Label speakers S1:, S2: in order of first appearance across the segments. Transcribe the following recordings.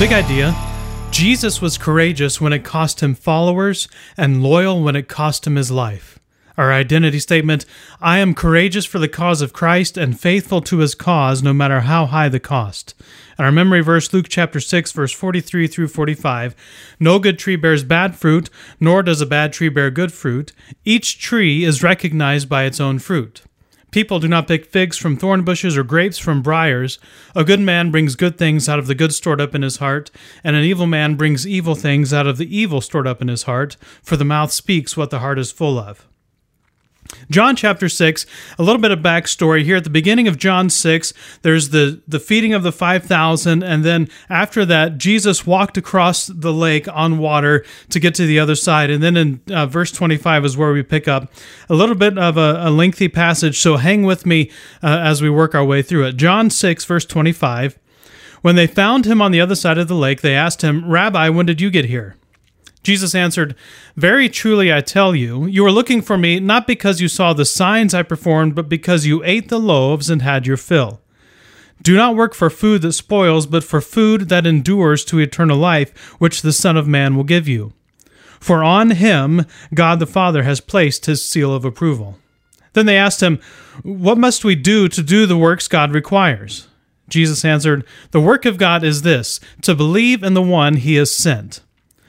S1: Big idea. Jesus was courageous when it cost him followers and loyal when it cost him his life. Our identity statement I am courageous for the cause of Christ and faithful to his cause, no matter how high the cost. And our memory verse, Luke chapter 6, verse 43 through 45 No good tree bears bad fruit, nor does a bad tree bear good fruit. Each tree is recognized by its own fruit. People do not pick figs from thorn bushes or grapes from briars. A good man brings good things out of the good stored up in his heart, and an evil man brings evil things out of the evil stored up in his heart, for the mouth speaks what the heart is full of. John chapter 6, a little bit of backstory here. At the beginning of John 6, there's the, the feeding of the 5,000, and then after that, Jesus walked across the lake on water to get to the other side. And then in uh, verse 25 is where we pick up a little bit of a, a lengthy passage, so hang with me uh, as we work our way through it. John 6, verse 25. When they found him on the other side of the lake, they asked him, Rabbi, when did you get here? Jesus answered, Very truly I tell you, you are looking for me not because you saw the signs I performed, but because you ate the loaves and had your fill. Do not work for food that spoils, but for food that endures to eternal life, which the Son of Man will give you. For on him God the Father has placed his seal of approval. Then they asked him, What must we do to do the works God requires? Jesus answered, The work of God is this, to believe in the one he has sent.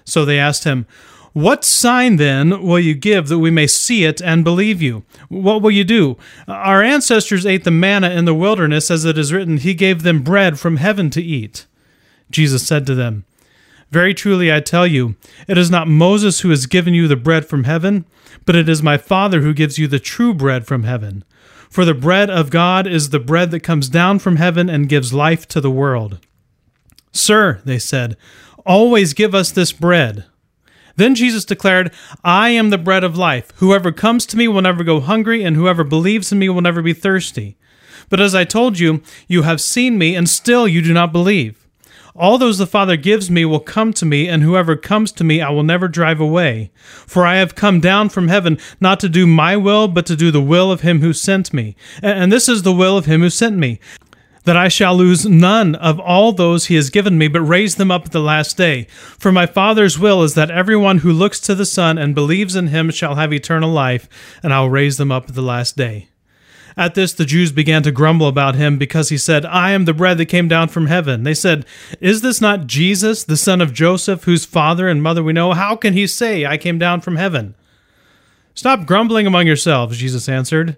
S1: So they asked him, What sign then will you give that we may see it and believe you? What will you do? Our ancestors ate the manna in the wilderness, as it is written, He gave them bread from heaven to eat. Jesus said to them, Very truly I tell you, it is not Moses who has given you the bread from heaven, but it is my Father who gives you the true bread from heaven. For the bread of God is the bread that comes down from heaven and gives life to the world. Sir, they said, Always give us this bread. Then Jesus declared, I am the bread of life. Whoever comes to me will never go hungry, and whoever believes in me will never be thirsty. But as I told you, you have seen me, and still you do not believe. All those the Father gives me will come to me, and whoever comes to me I will never drive away. For I have come down from heaven not to do my will, but to do the will of him who sent me. And this is the will of him who sent me, that I shall lose none of all those he has given me, but raise them up at the last day. For my Father's will is that everyone who looks to the Son and believes in him shall have eternal life, and I will raise them up at the last day. At this, the Jews began to grumble about him because he said, I am the bread that came down from heaven. They said, Is this not Jesus, the son of Joseph, whose father and mother we know? How can he say, I came down from heaven? Stop grumbling among yourselves, Jesus answered.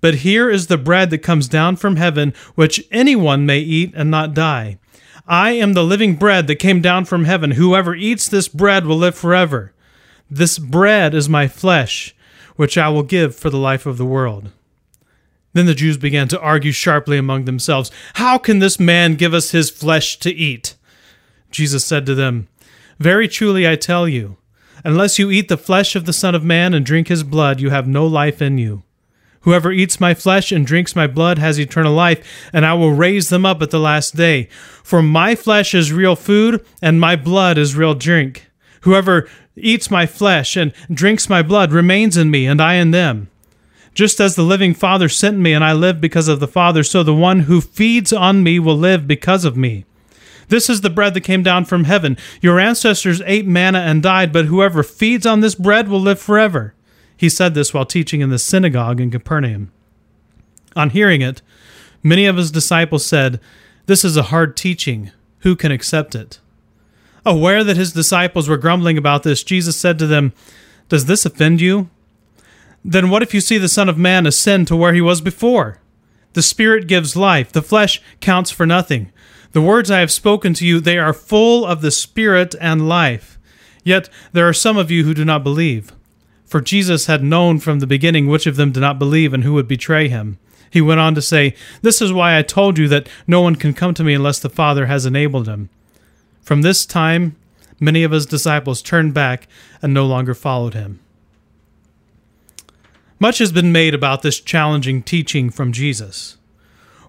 S1: But here is the bread that comes down from heaven, which anyone may eat and not die. I am the living bread that came down from heaven. Whoever eats this bread will live forever. This bread is my flesh, which I will give for the life of the world. Then the Jews began to argue sharply among themselves How can this man give us his flesh to eat? Jesus said to them, Very truly I tell you, unless you eat the flesh of the Son of Man and drink his blood, you have no life in you. Whoever eats my flesh and drinks my blood has eternal life, and I will raise them up at the last day. For my flesh is real food, and my blood is real drink. Whoever eats my flesh and drinks my blood remains in me, and I in them. Just as the living Father sent me, and I live because of the Father, so the one who feeds on me will live because of me. This is the bread that came down from heaven. Your ancestors ate manna and died, but whoever feeds on this bread will live forever. He said this while teaching in the synagogue in Capernaum. On hearing it, many of his disciples said, This is a hard teaching. Who can accept it? Aware that his disciples were grumbling about this, Jesus said to them, Does this offend you? Then what if you see the Son of Man ascend to where he was before? The Spirit gives life, the flesh counts for nothing. The words I have spoken to you, they are full of the Spirit and life. Yet there are some of you who do not believe. For Jesus had known from the beginning which of them did not believe and who would betray him. He went on to say, This is why I told you that no one can come to me unless the Father has enabled him. From this time, many of his disciples turned back and no longer followed him. Much has been made about this challenging teaching from Jesus.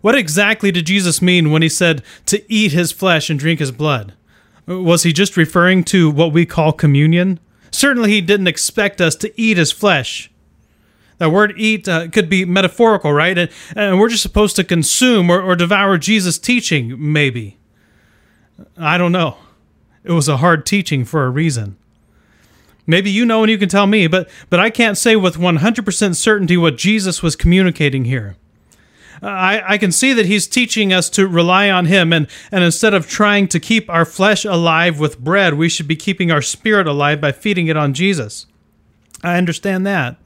S1: What exactly did Jesus mean when he said to eat his flesh and drink his blood? Was he just referring to what we call communion? Certainly, he didn't expect us to eat his flesh. That word eat uh, could be metaphorical, right? And, and, we're just supposed to consume or, or devour Jesus' teaching, maybe. I don't know. It was a hard teaching for a reason. Maybe you know and you can tell me, but, but I can't say with 100% certainty what Jesus was communicating here. I, I can see that he's teaching us to rely on him, and, and instead of trying to keep our flesh alive with bread, we should be keeping our spirit alive by feeding it on Jesus. I understand that.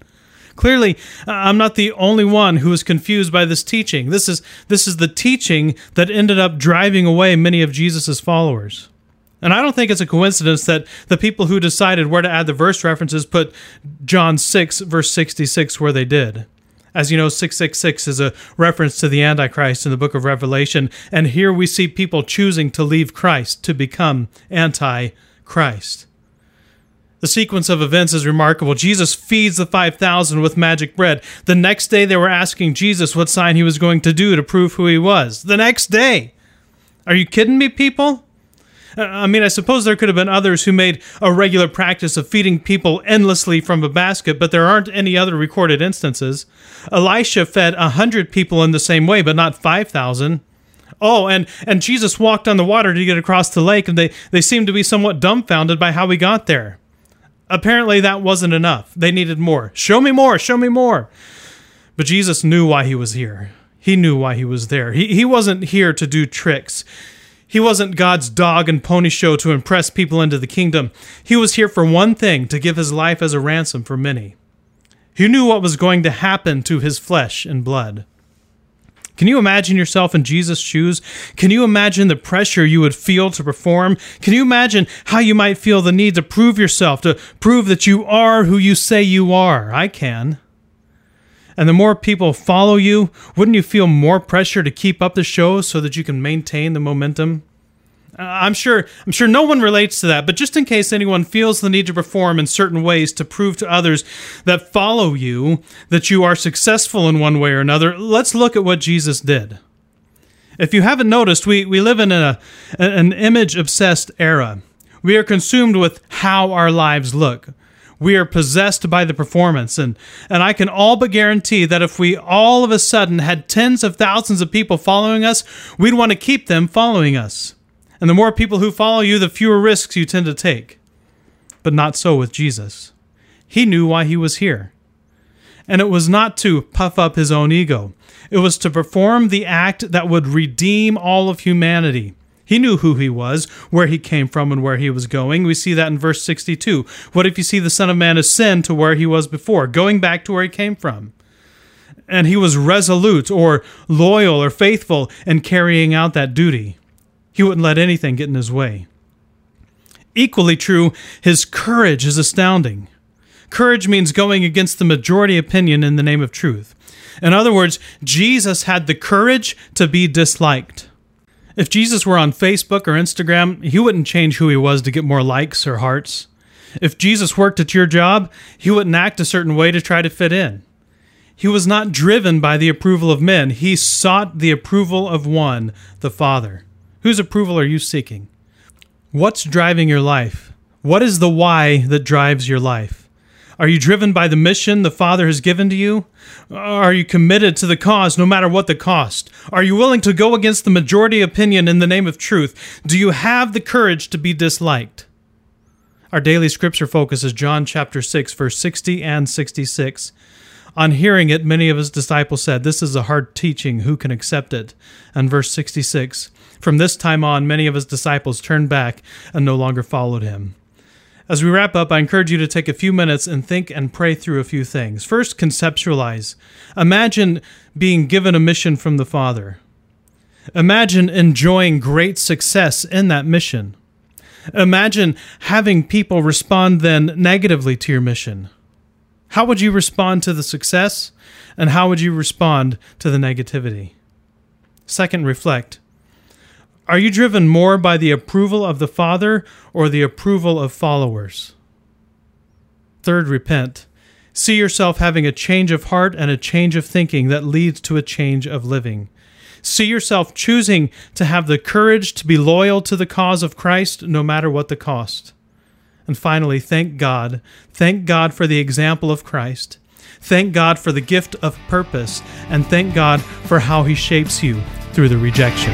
S1: Clearly, I'm not the only one who is confused by this teaching. This is this is the teaching that ended up driving away many of Jesus' followers. And I don't think it's a coincidence that the people who decided where to add the verse references put John 6 verse 66 where they did. As you know, 666 is a reference to the Antichrist in the book of Revelation. And here we see people choosing to leave Christ to become anti Christ. The sequence of events is remarkable. Jesus feeds the 5,000 with magic bread. The next day, they were asking Jesus what sign he was going to do to prove who he was. The next day. Are you kidding me, people? Uh, I mean, I suppose there could have been others who made a regular practice of feeding people endlessly from a basket, but there aren't any other recorded instances. Elisha fed a hundred people in the same way, but not five thousand. Oh, and, and Jesus walked on the water to get across the lake, and they, they seemed to be somewhat dumbfounded by how he got there. Apparently, that wasn't enough. They needed more. Show me more, show me more. But Jesus knew why he was here. He knew why he was there. He, he wasn't here to do tricks. He wasn't God's dog and pony show to impress people into the kingdom. He was here for one thing to give his life as a ransom for many. He knew what was going to happen to his flesh and blood. Can you imagine yourself in Jesus' shoes? Can you imagine the pressure you would feel to perform? Can you imagine how you might feel the need to prove yourself, to prove that you are who you say you are? I can and the more people follow you, wouldn't you feel more pressure to keep up the show so that you can maintain the momentum? Uh, I'm sure I'm sure no one relates to that, but just in case anyone feels the need to perform in certain ways to prove to others that follow you that you are successful in one way or another, let's look at what Jesus did. If you haven't noticed, we, we live in a, an image obsessed era. We are consumed with how our lives look we are possessed by the performance. And, and I can all but guarantee that if we all of a sudden had tens of thousands of people following us, we'd want to keep them following us. And the more people who follow you, the fewer risks you tend to take. But not so with Jesus. He knew why he was here. And it was not to puff up his own ego. It was to perform the act that would redeem all of humanity he knew who he was, where he came from, and where he was going. We see that in verse 62. What if you see the Son of Man ascend to where he was before, going back to where he came from? And he was resolute or loyal or faithful in carrying out that duty. He wouldn't let anything get in his way. Equally true, his courage is astounding. Courage means going against the majority opinion in the name of truth. In other words, Jesus had the courage to be disliked. If Jesus were on Facebook or Instagram, he wouldn't change who he was to get more likes or hearts. If Jesus worked at your job, he wouldn't act a certain way to try to fit in. He was not driven by the approval of men. He sought the approval of one, the Father. Whose approval are you seeking? What's driving your life? What is the why that drives your life? Are you driven by the mission the Father has given to you? Are you committed to the cause no matter what the cost? Are you willing to go against the majority opinion in the name of truth? Do you have the courage to be disliked? Our daily scripture focus is John chapter 6 verse 60 and 66. On hearing it, many of his disciples said, This is a hard teaching. Who can accept it? And verse 66 From this time on, many of his disciples turned back and no longer followed him. As we wrap up, I encourage you to take a few minutes and think and pray through a few things. First, conceptualize. Imagine being given a mission from the Father. Imagine enjoying great success in that mission. Imagine having people respond then negatively to your mission. How would you respond to the success? And how would you respond to the negativity? Second, reflect. Are you driven more by the approval of the Father or the approval of followers? Third, repent. See yourself having a change of heart and a change of thinking that leads to a change of living. See yourself choosing to have the courage to be loyal to the cause of Christ no matter what the cost. And finally, thank God. Thank God for the example of Christ. Thank God for the gift of purpose. And thank God for how He shapes you through the rejection.